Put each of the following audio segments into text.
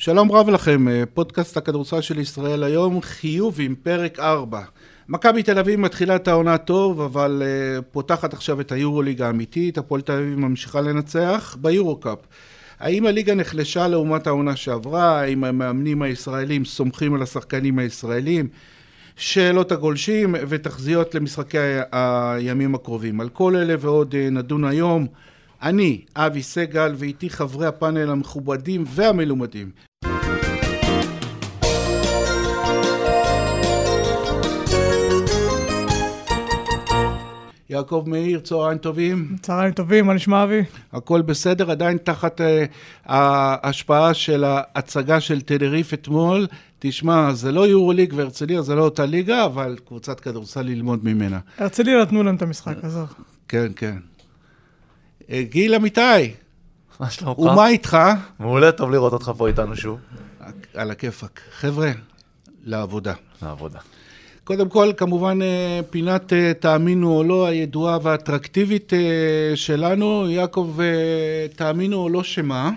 שלום רב לכם, אה, פודקאסט הכדורסל של ישראל היום, חיוב עם פרק 4. מכבי תל אביב מתחילה את העונה טוב, אבל uh, פותחת עכשיו את היורוליגה האמיתית, הפועל תל אביב ממשיכה לנצח ביורו-קאפ. האם הליגה נחלשה לעומת העונה שעברה? האם המאמנים הישראלים סומכים על השחקנים הישראלים? שאלות הגולשים ותחזיות למשחקי הימים הקרובים. על כל אלה ועוד אה, נדון היום. אני, אבי סגל, ואיתי חברי הפאנל המכובדים והמלומדים. יעקב מאיר, צהריים טובים. צהריים טובים, מה נשמע אבי? הכל בסדר, עדיין תחת uh, ההשפעה של ההצגה של תדריף אתמול. תשמע, זה לא יורוליג והרצליה, זה לא אותה ליגה, אבל קבוצת כדורסל ללמוד ממנה. הרצליה נתנו להם את המשחק, עזוב. כן, כן. אה, גיל אמיתי. מה שלומך? ומה איתך? מעולה, טוב לראות אותך פה איתנו שוב. על הכיפאק. חבר'ה, לעבודה. לעבודה. קודם כל, כמובן, אה, פינת אה, תאמינו או לא, הידועה והאטרקטיבית שלנו. יעקב, תאמינו או לא, שמה?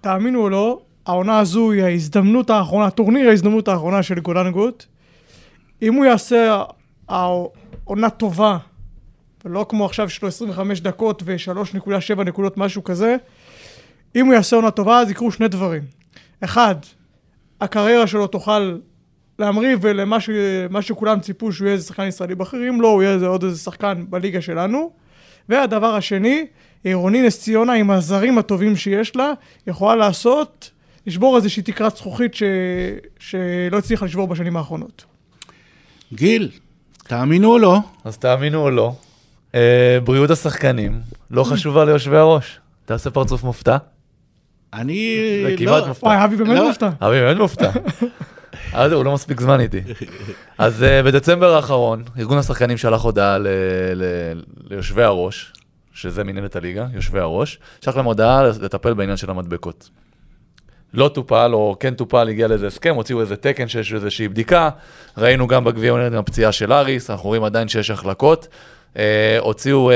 תאמינו או לא, העונה הזו היא ההזדמנות האחרונה, טורניר ההזדמנות האחרונה של גולן גוט. אם הוא יעשה עונה טובה לא כמו עכשיו שיש לו 25 דקות ו-3.7 נקודות, משהו כזה. אם הוא יעשה עונה טובה, אז יקרו שני דברים. אחד, הקריירה שלו תוכל להמריא ולמה ש... שכולם ציפו שהוא יהיה איזה שחקן ישראלי בכיר, אם לא, הוא יהיה איזה, עוד איזה שחקן בליגה שלנו. והדבר השני, רוני נס ציונה עם הזרים הטובים שיש לה, יכולה לעשות, לשבור איזושהי תקרת זכוכית ש... שלא הצליחה לשבור בשנים האחרונות. גיל, תאמינו או לא? אז תאמינו או לא, אה, בריאות השחקנים לא חשובה ליושבי הראש. תעשה פרצוף מופתע. אני לא... זה כמעט מופתע. וואי, אבי באמת לא. מופתע. אבי באמת מופתע. אז הוא לא מספיק זמן איתי. אז uh, בדצמבר האחרון, ארגון השחקנים שלח הודעה ליושבי הראש, שזה מנהלת הליגה, יושבי הראש, שלח להם הודעה לטפל בעניין של המדבקות. לא טופל, או כן טופל, הגיע לאיזה הסכם, הוציאו איזה תקן שיש איזושהי בדיקה. ראינו גם בגביע עונד עם הפציעה של אריס, אנחנו רואים עדיין שיש החלקות. אה, הוציאו, אה,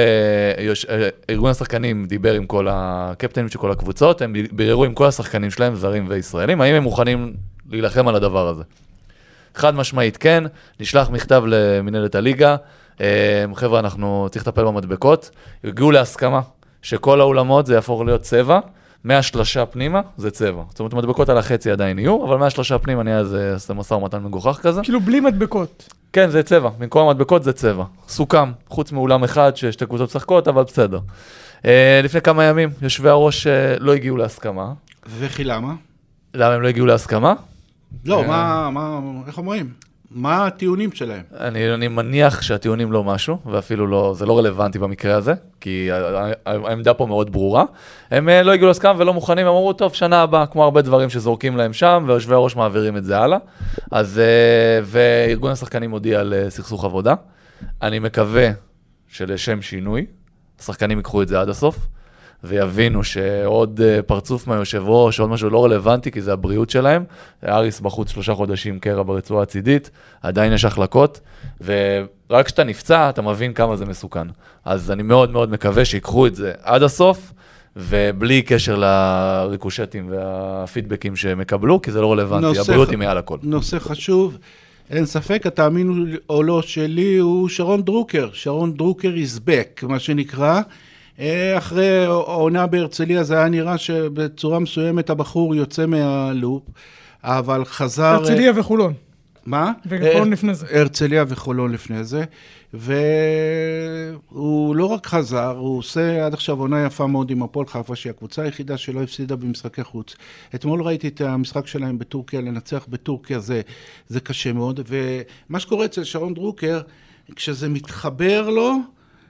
אה, ארגון השחקנים דיבר עם כל הקפטנים של כל הקבוצות, הם ביררו עם כל השחקנים שלהם, זרים וישראלים, האם הם מוכנים להילחם על הדבר הזה. חד משמעית כן, נשלח מכתב למנהלת הליגה, חבר'ה, אנחנו צריך לטפל במדבקות, הגיעו להסכמה שכל האולמות זה יהפוך להיות צבע. מהשלושה פנימה זה צבע. זאת אומרת, מדבקות על החצי עדיין יהיו, אבל מהשלושה פנימה נהיה איזה משא ומתן מגוחך כזה. כאילו בלי מדבקות. כן, זה צבע. במקום המדבקות זה צבע. סוכם, חוץ מאולם אחד ששתי קבוצות משחקות, אבל בסדר. אה, לפני כמה ימים, יושבי הראש אה, לא הגיעו להסכמה. וכי למה? למה הם לא הגיעו להסכמה? לא, אה... מה, מה, איך אומרים? מה הטיעונים שלהם? אני, אני מניח שהטיעונים לא משהו, ואפילו לא, זה לא רלוונטי במקרה הזה, כי העמדה פה מאוד ברורה. הם אה, לא הגיעו להסכם ולא מוכנים, הם אמרו, טוב, שנה הבאה, כמו הרבה דברים שזורקים להם שם, ויושבי הראש מעבירים את זה הלאה. אז, אה, וארגון השחקנים הודיע על סכסוך עבודה. אני מקווה שלשם שינוי, השחקנים ייקחו את זה עד הסוף. ויבינו שעוד אה, פרצוף מהיושב ראש, עוד משהו לא רלוונטי, כי זה הבריאות שלהם. אריס בחוץ שלושה חודשים קרע ברצועה הצידית, עדיין יש החלקות, ורק כשאתה נפצע, אתה מבין כמה זה מסוכן. אז אני מאוד מאוד מקווה שיקחו את זה עד הסוף. ובלי קשר לריקושטים והפידבקים שהם יקבלו, כי זה לא רלוונטי, הבריאות היא מעל הכל. נושא חשוב, אין ספק, התאמינו או לא שלי, הוא שרון דרוקר. שרון דרוקר is back, מה שנקרא. אה, אחרי העונה בהרצליה זה היה נראה שבצורה מסוימת הבחור יוצא מהלופ, אבל חזר... הרצליה וחולון. מה? וחולון לפני זה. הרצליה וחולון לפני זה. והוא לא רק חזר, הוא עושה עד עכשיו עונה יפה מאוד עם הפועל חיפה, שהיא הקבוצה היחידה שלא הפסידה במשחקי חוץ. אתמול ראיתי את המשחק שלהם בטורקיה, לנצח בטורקיה זה, זה קשה מאוד. ומה שקורה אצל שרון דרוקר, כשזה מתחבר לו,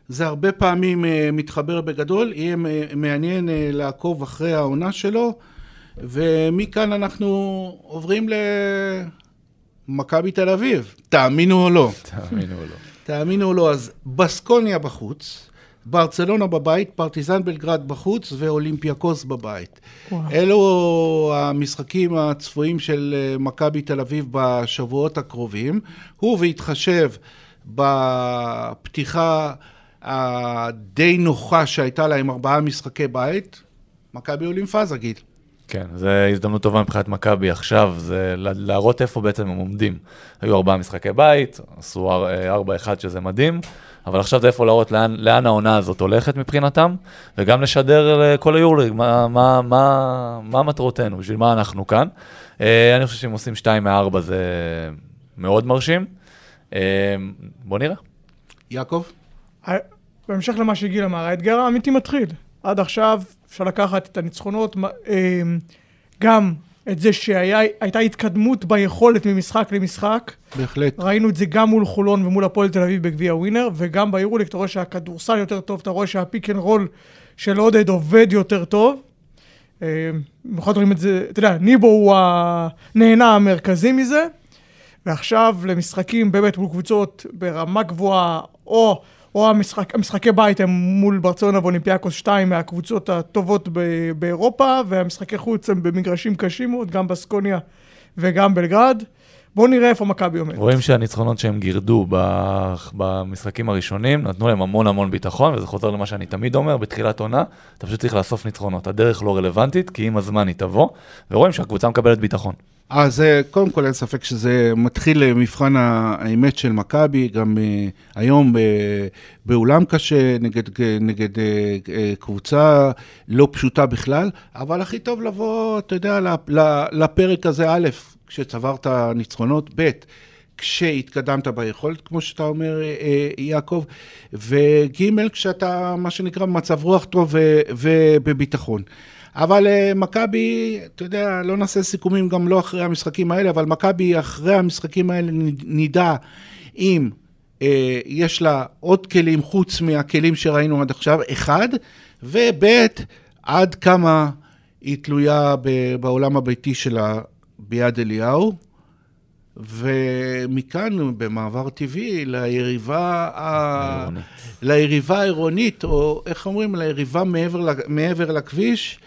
זה הרבה פעמים uh, מתחבר בגדול, יהיה מעניין uh, לעקוב אחרי העונה שלו, ומכאן אנחנו עוברים למכבי תל אביב, תאמינו או לא. תאמינו או לא. תאמינו או לא, אז בסקוניה בחוץ, ברצלונה בבית, פרטיזן בלגרד בחוץ ואולימפיאקוס בבית. וואו. אלו המשחקים הצפויים של אה, מכבי תל אביב בשבועות הקרובים. הוא והתחשב בפתיחה הדי נוחה שהייתה לה עם ארבעה משחקי בית, מכבי עולים פאזה, גיל. כן, זו הזדמנות טובה מבחינת מכבי עכשיו, זה להראות איפה בעצם הם עומדים. היו ארבעה משחקי בית, עשו אה, ארבע אחד שזה מדהים, אבל עכשיו זה איפה להראות לאן, לאן העונה הזאת הולכת מבחינתם, וגם לשדר לכל היורליג מה, מה, מה, מה מטרותינו, בשביל מה אנחנו כאן. אה, אני חושב שאם עושים שתיים מארבע זה מאוד מרשים. אה, בוא נראה. יעקב? בהמשך למה שגיל אמר, האתגר האמיתי מתחיל. עד עכשיו אפשר לקחת את הניצחונות, גם את זה שהייתה התקדמות ביכולת ממשחק למשחק. בהחלט. ראינו את זה גם מול חולון ומול הפועל תל אביב בגביע ווינר, וגם ביורוליק אתה רואה שהכדורסל יותר טוב, אתה רואה שה pick and roll של עודד עובד יותר טוב. במיוחד רואים את זה, אתה יודע, ניבו הוא הנהנה המרכזי מזה. ועכשיו למשחקים באמת מול קבוצות ברמה גבוהה, או או המשחק, המשחקי בית הם מול ברצלונה ואולימפיאקוס 2 מהקבוצות הטובות ב- באירופה, והמשחקי חוץ הם במגרשים קשים מאוד, גם בסקוניה וגם בלגרד. בואו נראה איפה מכבי עומד. רואים שהניצחונות שהם גירדו במשחקים הראשונים, נתנו להם המון המון ביטחון, וזה חוזר למה שאני תמיד אומר, בתחילת עונה, אתה פשוט צריך לאסוף ניצחונות. הדרך לא רלוונטית, כי עם הזמן היא תבוא, ורואים שהקבוצה מקבלת ביטחון. אז קודם כל אין ספק שזה מתחיל מבחן האמת של מכבי, גם uh, היום באולם קשה, נגד, נגד קבוצה לא פשוטה בכלל, אבל הכי טוב לבוא, אתה יודע, לפרק הזה, א', כשצברת ניצחונות, ב', כשהתקדמת ביכולת, כמו שאתה אומר, יעקב, וג', כשאתה, מה שנקרא, במצב רוח טוב ובביטחון. אבל uh, מכבי, אתה יודע, לא נעשה סיכומים גם לא אחרי המשחקים האלה, אבל מכבי אחרי המשחקים האלה נדע אם uh, יש לה עוד כלים חוץ מהכלים שראינו עד עכשיו, אחד, וב' עד כמה היא תלויה בעולם הביתי שלה ביד אליהו. ומכאן, במעבר טבעי, ליריבה, ה... ליריבה העירונית, או איך אומרים, ליריבה מעבר, מעבר לכביש,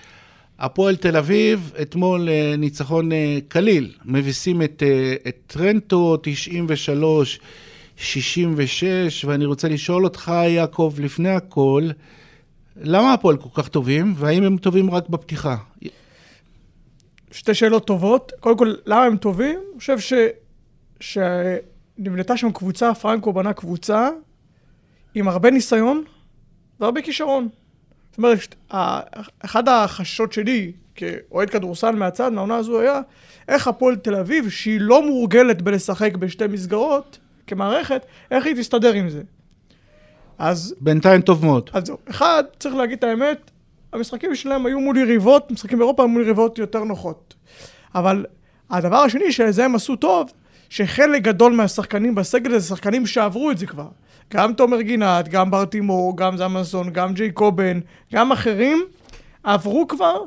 הפועל תל אביב, אתמול אה, ניצחון אה, קליל, מביסים את, אה, את טרנטו, 93, 66, ואני רוצה לשאול אותך, יעקב, לפני הכל, למה הפועל כל כך טובים, והאם הם טובים רק בפתיחה? שתי שאלות טובות. קודם כל, למה הם טובים? אני חושב ש... שנבנתה שם קבוצה, פרנקו בנה קבוצה עם הרבה ניסיון והרבה כישרון. זאת אומרת, אחד החששות שלי כאוהד כדורסל מהצד, מהעונה הזו היה, איך הפועל תל אביב, שהיא לא מורגלת בלשחק בשתי מסגרות כמערכת, איך היא תסתדר עם זה? אז... בינתיים טוב מאוד. אז זהו. אחד, צריך להגיד את האמת, המשחקים שלהם היו מול יריבות, משחקים באירופה מול יריבות יותר נוחות. אבל הדבר השני שזה הם עשו טוב, שחלק גדול מהשחקנים בסגל זה שחקנים שעברו את זה כבר. גם תומר גינת, גם בר תימור, גם זמנסון, גם ג'יי קובן, גם אחרים, עברו כבר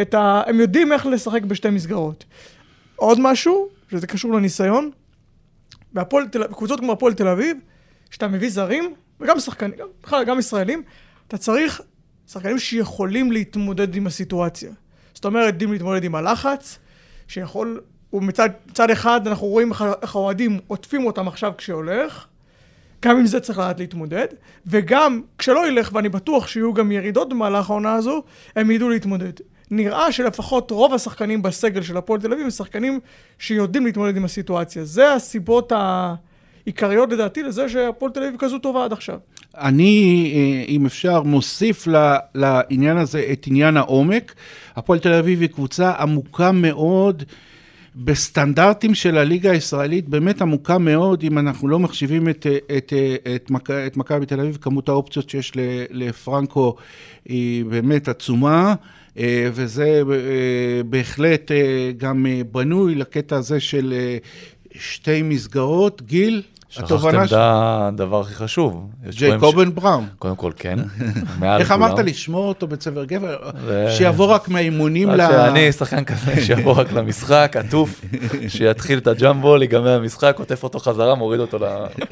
את ה... הם יודעים איך לשחק בשתי מסגרות. עוד משהו, שזה קשור לניסיון, בהפועל תל... קבוצות כמו הפועל תל אביב, כשאתה מביא זרים, וגם שחקנים, גם, בכלל, גם ישראלים, אתה צריך שחקנים שיכולים להתמודד עם הסיטואציה. זאת אומרת, יודעים להתמודד עם הלחץ, שיכול, ומצד אחד אנחנו רואים איך האוהדים עוטפים אותם עכשיו כשהולך, גם עם זה צריך לדעת להתמודד, וגם כשלא ילך, ואני בטוח שיהיו גם ירידות במהלך העונה הזו, הם ידעו להתמודד. נראה שלפחות רוב השחקנים בסגל של הפועל תל אביב הם שחקנים שיודעים להתמודד עם הסיטואציה. זה הסיבות העיקריות לדעתי לזה שהפועל תל אביב כזו טובה עד עכשיו. אני, אה, אם אפשר, מוסיף לעניין הזה את עניין העומק. הפועל תל אביב היא קבוצה עמוקה מאוד. בסטנדרטים של הליגה הישראלית באמת עמוקה מאוד, אם אנחנו לא מחשיבים את, את, את, את, מכבי תל אביב, כמות האופציות שיש לפרנקו היא באמת עצומה. אה, וזה אה, בהחלט אה, גם בנוי לקטע הזה של שתי מסגרות. גיל. שכחתם את הדבר הכי חשוב. ג'ייקובן בראון. קודם כל, כן. איך אמרת לשמור אותו בצבר גבר? שיבוא רק מהאימונים ל... אני שחקן כזה, שיבוא רק למשחק, עטוף, שיתחיל את הג'אמבול, ייגמר המשחק, עוטף אותו חזרה, מוריד אותו,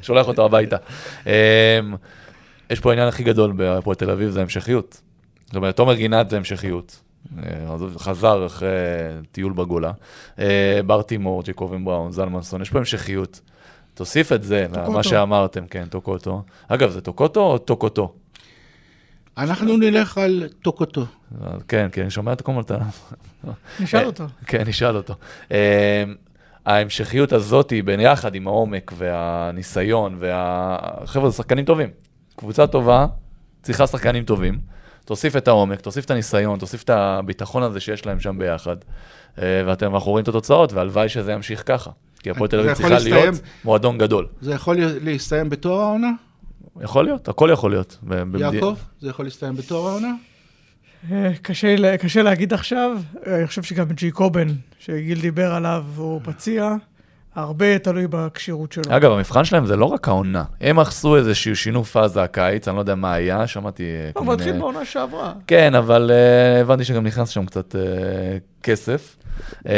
שולח אותו הביתה. אמ, יש פה העניין הכי גדול בהפועל תל אביב, זה המשכיות. זאת אומרת, תומר גינת זה המשכיות. אה, חזר אחרי טיול בגולה. אה, בר תימור, ג'קובן בראון, זלמנסון, יש פה המשכיות. תוסיף את זה למה שאמרתם, כן, טוקוטו. אגב, זה טוקוטו או טוקוטו? אנחנו נלך על טוקוטו. כן, כן, אני שומע את כל אתה... נשאל אותו. כן, נשאל אותו. אה, ההמשכיות הזאת היא ביחד עם העומק והניסיון, והחבר'ה, זה שחקנים טובים. קבוצה טובה צריכה שחקנים טובים. תוסיף את העומק, תוסיף את הניסיון, תוסיף את הביטחון הזה שיש להם שם ביחד, אה, ואתם, אנחנו רואים את התוצאות, והלוואי שזה ימשיך ככה. כי הפועל תל אביב צריכה להסתיים... להיות מועדון גדול. זה יכול להסתיים בתואר העונה? יכול להיות, הכל יכול להיות. יעקב, זה יכול להסתיים בתואר העונה? אה, קשה, קשה להגיד עכשיו, אני חושב שגם ג'י קובן, שגיל דיבר עליו, הוא פציע, הרבה תלוי בכשירות שלו. אגב, המבחן שלהם זה לא רק העונה. הם עשו איזשהו שינוי פאזה הקיץ, אני לא יודע מה היה, שמעתי... לא, הוא התחיל בעונה שעברה. כן, אבל uh, הבנתי שגם נכנס שם קצת uh, כסף. Um,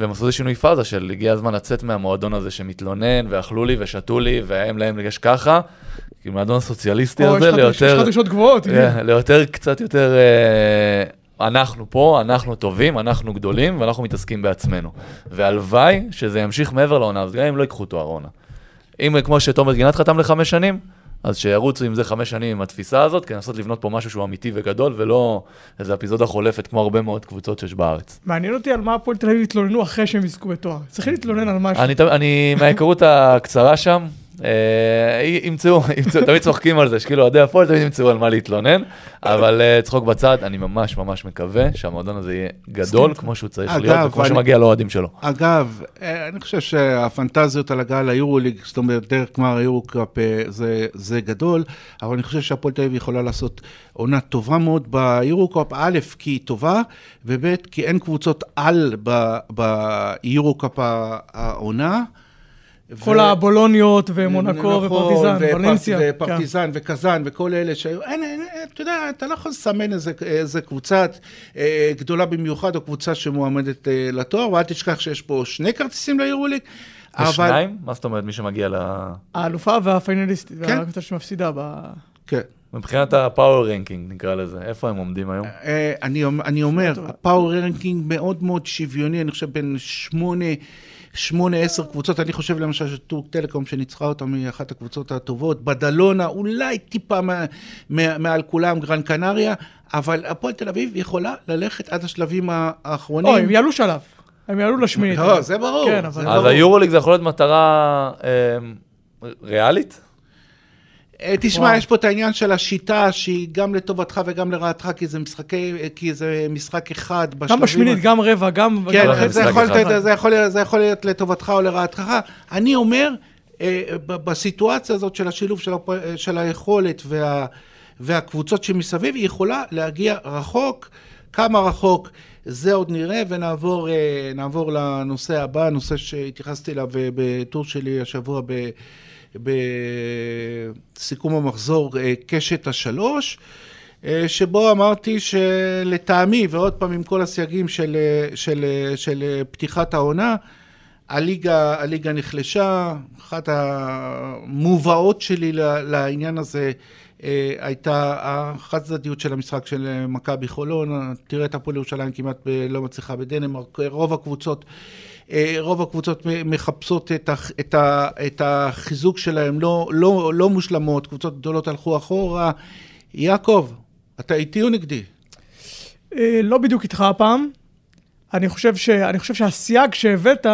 והם עשו איזה שינוי פאזה של הגיע הזמן לצאת מהמועדון הזה שמתלונן, ואכלו לי ושתו לי, והם להם יש ככה, כי המועדון הסוציאליסטי הזה ליותר... יש לך דרישות גבוהות. כן, ליותר, קצת יותר... Uh, אנחנו פה, אנחנו טובים, אנחנו גדולים, ואנחנו מתעסקים בעצמנו. והלוואי שזה ימשיך מעבר לעונה הזאת, גם אם לא ייקחו תואר עונה. אם כמו שתומר גינת חתם לחמש שנים, אז שירוצו עם זה חמש שנים עם התפיסה הזאת, כדי לנסות לבנות פה משהו שהוא אמיתי וגדול, ולא איזו אפיזודה חולפת כמו הרבה מאוד קבוצות שיש בארץ. מעניין אותי על מה הפועל תל אביב התלוננו אחרי שהם יזכו בתואר. צריכים להתלונן על משהו. אני, אני מההיכרות הקצרה שם, אה, ימצאו, תמיד צוחקים על זה, שכאילו אוהדי הפועל תמיד ימצאו על מה להתלונן, אבל אה, צחוק בצד, אני ממש ממש מקווה שהמועדון הזה יהיה גדול כמו שהוא צריך להיות, וכמו שמגיע לאוהדים שלו. אגב, אה, אני חושב שהפנטזיות על הגעה ליורוליג, זאת אומרת, דרך גמר היורוקאפ זה גדול, אבל אני חושב שהפועל תל אביב יכולה לעשות עונה טובה מאוד ביורוקאפ, א', כי היא טובה, וב', כי אין קבוצות על ביורוקאפ העונה. כל ו... הבולוניות ומונקו נכון, ופרטיזן, ולנסיה. ופרטיזן כן. וקזאן וכל אלה שהיו, אין, אין, אין, אתה יודע, אתה לא יכול לסמן איזה, איזה קבוצה אה, גדולה במיוחד, או קבוצה שמועמדת אה, לתואר, ואל תשכח שיש פה שני כרטיסים ליורוליג. אבל... שניים? מה זאת אומרת, מי שמגיע ל... האלופה והפיינליסטית, כן? והקבוצה שמפסידה ב... כן. מבחינת ה power ranking, נקרא לזה, איפה הם עומדים היום? אה, אני, אני אומר, ה power ranking מאוד מאוד שוויוני, אני חושב בין שמונה... שמונה, עשר קבוצות, אני חושב למשל שטורק טלקום שניצחה אותה מאחת הקבוצות הטובות, בדלונה, אולי טיפה מעל כולם, גרן קנריה, אבל הפועל תל אביב יכולה ללכת עד השלבים האחרונים. או, הם יעלו שלב. הם יעלו לשמינית. לא, זה ברור. כן, אבל... אז היורוליג זה יכול להיות מטרה אה, ריאלית? אה, תשמע, יש פה את העניין של השיטה שהיא גם לטובתך וגם לרעתך, כי זה משחקי, כי זה משחק אחד בשלבים... גם בשמינית, גם רבע, גם... כן, זה יכול, זה, יכול, זה יכול להיות לטובתך או לרעתך. אני אומר, אה, בסיטואציה הזאת של השילוב של, של היכולת וה, והקבוצות שמסביב, היא יכולה להגיע רחוק. כמה רחוק, זה עוד נראה, ונעבור אה, לנושא הבא, נושא שהתייחסתי אליו בטור שלי השבוע ב... בסיכום המחזור אה, קשת השלוש, אה, שבו אמרתי שלטעמי, ועוד פעם עם כל הסייגים של, אה, של, של פתיחת העונה, הליגה, הליגה נחלשה, אחת המובאות שלי לעניין הזה הייתה החד צדדיות של המשחק של מכבי חולון, תראה את הפועל ירושלים כמעט לא מצליחה בדנמרק, רוב הקבוצות רוב הקבוצות מחפשות את, החיזוק שלהם, לא, לא, לא מושלמות, קבוצות גדולות הלכו אחורה. יעקב, אתה איתי או נגדי? אה, לא בדיוק איתך הפעם. אני חושב, ש, אני חושב שהסייג שהבאת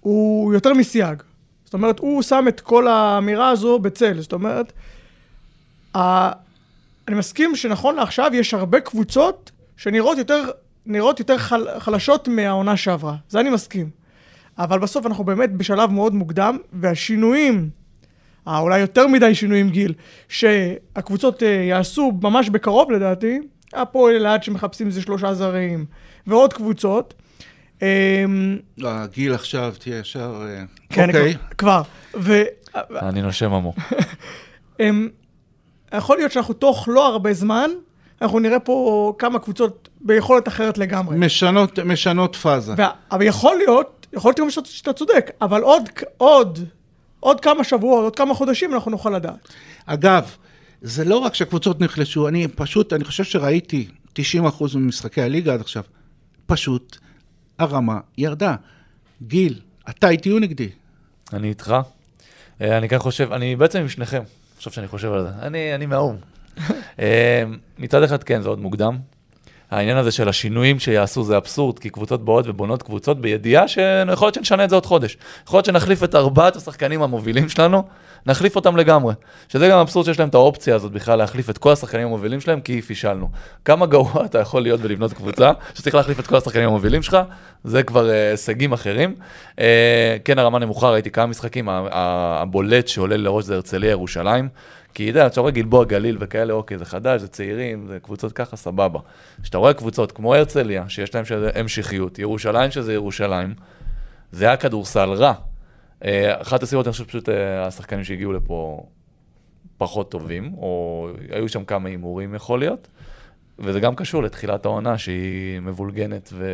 הוא יותר מסייג. זאת אומרת, הוא שם את כל האמירה הזו בצל. זאת אומרת, ה... אני מסכים שנכון לעכשיו יש הרבה קבוצות שנראות יותר, יותר חל, חלשות מהעונה שעברה. זה אני מסכים. אבל בסוף אנחנו באמת בשלב מאוד מוקדם, והשינויים, אה, אולי יותר מדי שינויים גיל, שהקבוצות אה, יעשו ממש בקרוב לדעתי, הפועל אלעד שמחפשים איזה שלושה זרים, ועוד קבוצות. אמ, לא, גיל עכשיו תהיה ישר... אה, כן, אוקיי. כבר. ו... אני נושם עמוק. אמ, יכול להיות שאנחנו תוך לא הרבה זמן, אנחנו נראה פה כמה קבוצות ביכולת אחרת לגמרי. משנות, משנות פאזה. ו... אבל יכול להיות יכול להיות גם שאתה צודק, אבל עוד, עוד, עוד כמה שבועות, עוד כמה חודשים אנחנו נוכל לדעת. אגב, זה לא רק שהקבוצות נחלשו, אני פשוט, אני חושב שראיתי 90% ממשחקי הליגה עד עכשיו, פשוט הרמה ירדה. גיל, אתה איתי או נגדי? אני איתך. אה, אני כן חושב, אני בעצם עם שניכם, עכשיו שאני חושב על זה. אני, אני מהאו"ם. אה, מצד אחד כן, זה עוד מוקדם. העניין הזה של השינויים שיעשו זה אבסורד, כי קבוצות באות ובונות קבוצות בידיעה שיכול להיות שנשנה את זה עוד חודש. יכול להיות שנחליף את ארבעת השחקנים המובילים שלנו, נחליף אותם לגמרי. שזה גם אבסורד שיש להם את האופציה הזאת בכלל להחליף את כל השחקנים המובילים שלהם, כי פישלנו. כמה גרוע אתה יכול להיות בלבנות קבוצה, שצריך להחליף את כל השחקנים המובילים שלך, זה כבר אה, הישגים אחרים. אה, כן, הרמה נמוכה, ראיתי כמה משחקים, הבולט שעולה לראש זה הרצליה ירושלים. כי אתה יודע, כשאתה רואה גלבוע גליל וכאלה, אוקיי, זה חדש, זה צעירים, זה קבוצות ככה, סבבה. כשאתה רואה קבוצות כמו הרצליה, שיש להם שזה המשכיות, ירושלים שזה ירושלים, זה היה כדורסל רע. אה, אחת הסיבות, אני חושב פשוט אה, השחקנים שהגיעו לפה פחות טובים, או היו שם כמה הימורים יכול להיות, וזה גם קשור לתחילת העונה שהיא מבולגנת ו...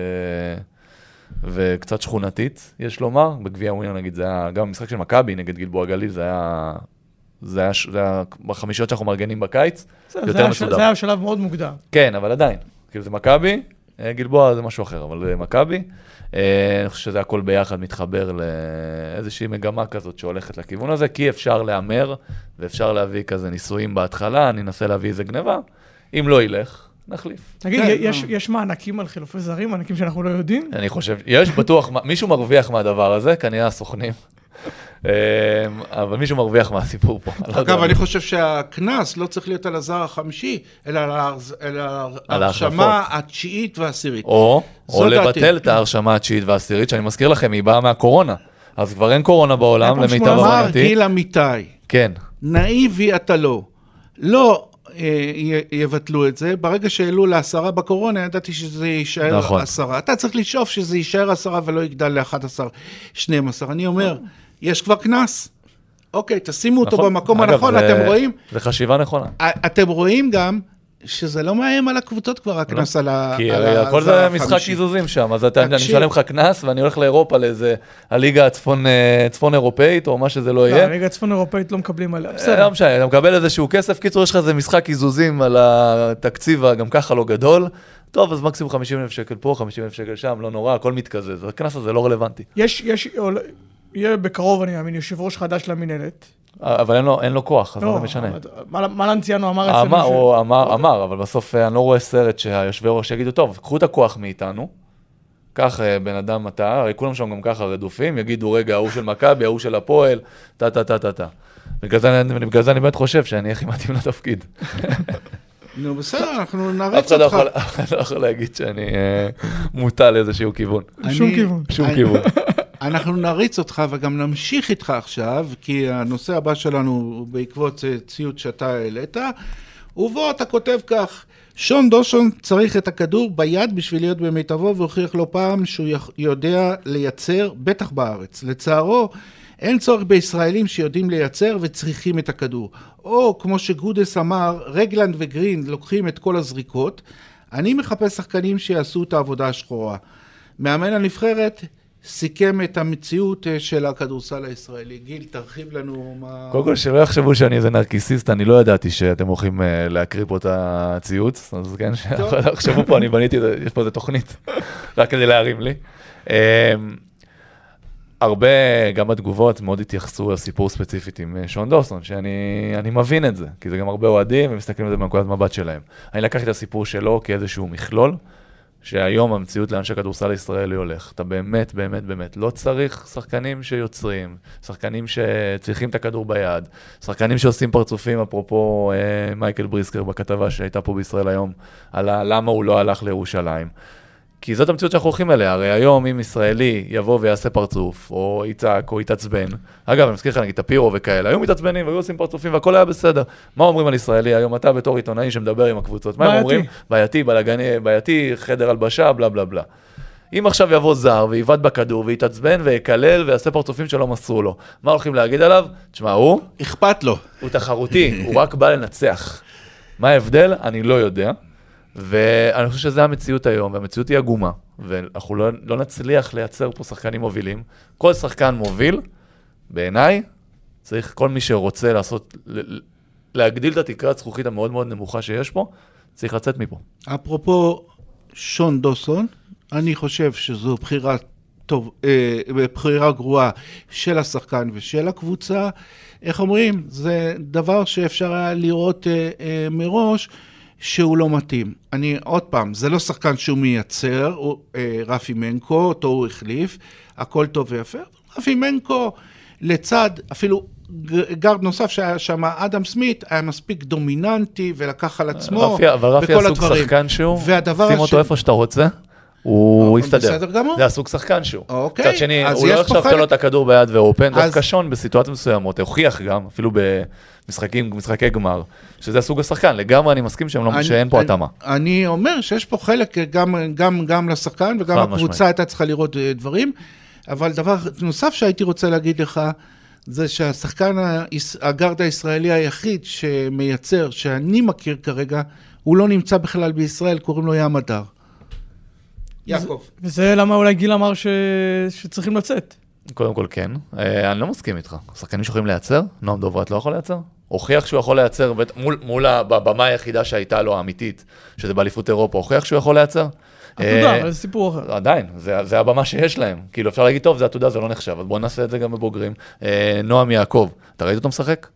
וקצת שכונתית, יש לומר. בגביע ווינר נגיד, זה היה, גם במשחק של מכבי נגד גלבוע גליל, זה היה, זה היה, זה היה בחמישיות שאנחנו מארגנים בקיץ, זה יותר זה מסודר. זה היה שלב מאוד מוקדם. כן, אבל עדיין, כאילו זה מכבי, אה, גלבוע זה משהו אחר, אבל זה מכבי. אה, אני חושב שזה הכל ביחד מתחבר לאיזושהי מגמה כזאת שהולכת לכיוון הזה, כי אפשר להמר ואפשר להביא כזה ניסויים בהתחלה, אני אנסה להביא איזה גניבה, אם לא ילך, נחליף. תגיד, כן, יש- אה. יש מענקים על חילופי זרים, מענקים שאנחנו לא יודעים? אני חושב, יש בטוח, מישהו מרוויח מהדבר הזה, כנראה הסוכנים. אה, אבל מישהו מרוויח מהסיפור פה. לא. אגב, אני חושב שהקנס לא צריך להיות על הזר החמישי, אלא על ההרשמה. התשיעית והעשירית. או. לבטל את ההרשמה התשיעית והעשירית, שאני מזכיר לכם, היא באה מהקורונה. אז כבר אין קורונה בעולם, פעם למיטב שמונה- אמר הבנתי. גיל אמיתי, כן, נאיבי אתה לא. לא יבטלו את זה, ברגע שהעלו לעשרה בקורונה, ידעתי שזה יישאר נכון. עשרה. אתה צריך לשאוף שזה יישאר עשרה ולא יגדל ל-11, 12. אני אומר, יש כבר קנס. אוקיי, תשימו אותו נכון. במקום אגב, הנכון, זה- אתם רואים? זה חשיבה נכונה. אתם רואים גם שזה לא מאיים על הקבוצות כבר, הקנס על ה... כי הכל זה משחק. קיזוזים שם, אז אתה, אני. משלם לך קנס ואני הולך לאירופה לאיזה הליגה הצפון, אה, אירופאית או מה שזה לא לא, יהיה. הליגה הצפון אירופאית לא מקבלים עליה. אה, בסדר. לא משנה, אתה מקבל איזשהו כסף, קיצור יש לך איזה משחק קיזוזים על התקציב הגם ככה לא גדול. טוב, אז מקסימום 50 אלף שקל פה, 50 אלף שקל שם, לא נורא, הכל מתקזז. הקנס הזה לא רלוונטי. יש, יש, יהיה בקרוב, אני מאמין, יושב ראש חדש למינהלת. אבל אין לו, אין לו כוח, אז מה לא, זה משנה? מלנציאנו אמר אצלנו אמר, ש- הוא אמר, אמר, אבל בסוף אה, אני לא רואה סרט שהיושבי ראש יגידו, טוב, קחו את הכוח מאיתנו, קח אה, בן אדם אתה, הרי כולם שם גם ככה רדופים, יגידו, רגע, ההוא של מכבי, ההוא של הפועל, טה טה טה טה טה. בגלל זה אני- בגלל זה אני באמת חושב שאני הכי מתאים לתפקיד. נו, בסדר, אנחנו נריץ לא אותך. אף אחד לא יכול להגיד שאני אה, מוטה לאיזשהו כיוון. שום כיוון. שום כיוון. אנחנו נריץ אותך וגם נמשיך איתך עכשיו, כי הנושא הבא שלנו הוא בעקבות אה, ציוץ שאתה העלית, ובו אתה כותב כך, שון דושון צריך את הכדור ביד בשביל להיות במיטבו, והוכיח לא פעם שהוא יודע לייצר, בטח בארץ. לצערו, אין צורך בישראלים שיודעים לייצר וצריכים את הכדור. או, כמו שגודס אמר, רגלנד וגרין לוקחים את כל הזריקות, אני מחפש שחקנים שיעשו את העבודה השחורה. מאמן הנבחרת סיכם את המציאות אה, של הכדורסל הישראלי. גיל, תרחיב לנו מה... קודם כל, שלא יחשבו שאני איזה נרקיסיסט, אני לא ידעתי שאתם הולכים אה, להקריא פה את הציוץ, אז כן, שלא יחשבו פה, אני בניתי, יש פה איזה תוכנית, רק כדי להרים לי. אה, הרבה, גם בתגובות, מאוד התייחסו לסיפור ספציפית עם אה, שון דוסון, שאני אני מבין את זה, כי זה גם הרבה אוהדים ומסתכלים על זה מנקודת מבט שלהם. אני לקחתי את הסיפור שלו כאיזשהו מכלול, שהיום המציאות לאן שהכדורסל הישראלי הולך. אתה באמת, באמת, באמת לא צריך שחקנים שיוצרים, שחקנים שצריכים את הכדור ביד, שחקנים שעושים פרצופים, אפרופו אה, מייקל בריסקר בכתבה שהייתה פה בישראל היום, על למה הוא לא הלך לירושלים. כי זאת המציאות שאנחנו הולכים אליה, הרי היום אם ישראלי יבוא ויעשה פרצוף, או יצעק, או יתעצבן, אגב, אני מזכיר לך נגיד טפירו וכאלה, היו מתעצבנים והיו עושים פרצופים והכל היה בסדר. מה אומרים על ישראלי היום, אתה בתור עיתונאי שמדבר עם הקבוצות, מה הם. אומרים? בעייתי, בלגני, בעייתי, חדר הלבשה, בלה בלה בלה. אם עכשיו יבוא זר ויבעט בכדור ויתעצבן ויקלל ויעשה פרצופים שלא מסרו לו, מה הולכים להגיד עליו? תשמע, הוא, אכפת לו. הוא תחרותי, הוא רק בא לנצח. מה ההבדל? אני לא יודע. ואני חושב שזו המציאות היום, והמציאות היא עגומה, ואנחנו לא, לא נצליח לייצר פה שחקנים מובילים. כל שחקן מוביל, בעיניי, צריך כל מי שרוצה לעשות, להגדיל את התקרת זכוכית המאוד מאוד נמוכה שיש פה, צריך לצאת מפה. אפרופו שון דוסון, אני חושב שזו בחירה טוב, אה, בבחירה גרועה של השחקן ושל הקבוצה, איך אומרים? זה דבר שאפשר היה לראות אה, אה, מראש. שהוא לא מתאים. אני, עוד פעם, זה לא שחקן שהוא מייצר, הוא, אה, רפי מנקו, אותו הוא החליף, הכל טוב ויפה. רפי מנקו, לצד, אפילו גארד נוסף שהיה שם, אדם סמית, היה מספיק דומיננטי ולקח על עצמו רפי, אבל רפי הסוג הדברים. שחקן שהוא, שים אותו השני- איפה שאתה רוצה, הוא יסתדר. בסדר גמור. זה הסוג שחקן שהוא. אוקיי, מצד שני, הוא לא עכשיו תן לו את הכדור ביד ואופן, אז- דווקא שון בסיטואציות מסוימות, הוכיח גם, אפילו במשחקים, משחקי גמר, שזה הסוג השחקן, לגמרי אני מסכים שהם לא- אני- שאין פה אני- התאמה. אני אומר שיש פה חלק גם, גם, גם לשחקן וגם הקבוצה. הייתה צריכה לראות אה, דברים, אבל דבר נוסף שהייתי רוצה להגיד לך, זה שהשחקן, הגארד הישראלי היחיד שמייצר, שאני מכיר כרגע, הוא לא נמצא בכלל בישראל, קוראים לו ים הדר. יעקב. וזה למה אולי גיל אמר ש... שצריכים לצאת. קודם כל כן, אה, אני לא מסכים איתך. שחקנים שיכולים לייצר, נועם דוברת לא יכול לייצר? הוכיח שהוא יכול לייצר בט- מול, מול הבמה היחידה שהייתה לו האמיתית, שזה באליפות אירופה, הוכיח שהוא יכול לייצר? עתודה, אה, אבל זה סיפור אחר. עדיין, זה, זה הבמה שיש להם. כאילו, אפשר להגיד, טוב, זה עתודה, זה לא נחשב, אז בואו נעשה את זה גם בבוגרים. אה, נועם יעקב, אתה ראית אותו משחק?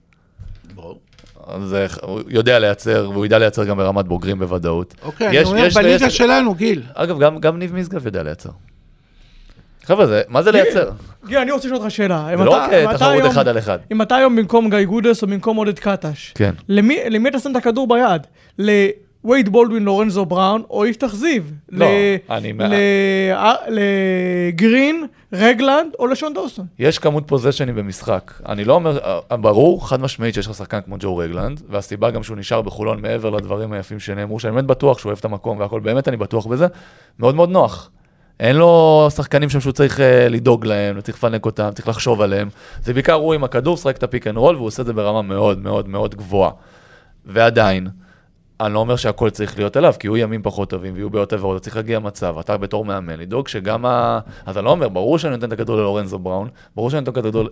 אז אה, הוא יודע לייצר, והוא ידע לייצר גם ברמת בוגרים בוודאות. אוקיי, אני יש- אומר, יש- בליגה יש- שלנו, גיל. אגב, גם, גם ניב משגב יודע לייצר. חבר'ה, זה, מה זה לייצר? גיל, אני רוצה לשאול אותך שאלה. זה לא אתה- רק אה, תחרות אחד על אחד. אם אתה היום במקום גיא גודס או במקום עודד קטש, כן. למי למי אתה שם את הכדור ביד? לווייד בולדווין, לורנזו בראון או יפתח זיו? לא, ל- אני- אה, לגרין, רגלנד או לשון דורסון? יש כמות פוזיישנים במשחק. אני לא אומר, אה, ברור, חד משמעית שיש לך שחקן כמו ג'ו רגלנד, והסיבה גם שהוא נשאר בחולון מעבר לדברים היפים שנאמרו, שאני באמת בטוח שהוא אוהב את המקום והכל, באמת אני בטוח בזה, מאוד מאוד נוח. אין לו שחקנים שם שהוא צריך אה, לדאוג להם, צריך לפנק אותם, צריך לחשוב עליהם. זה בעיקר הוא עם הכדור, שחק את ה pick and roll, והוא עושה את זה ברמה מאוד מאוד מאוד גבוהה. ועדיין, אני לא אומר שהכל צריך להיות אליו, כי יהיו ימים פחות טובים ויהיו בעיות עברות, צריך להגיע מצב, אתה בתור מאמן, לדאוג שגם ה... אז אני לא אומר, ברור שאני נותן את הכדור ללורנזו בראון, ברור שאני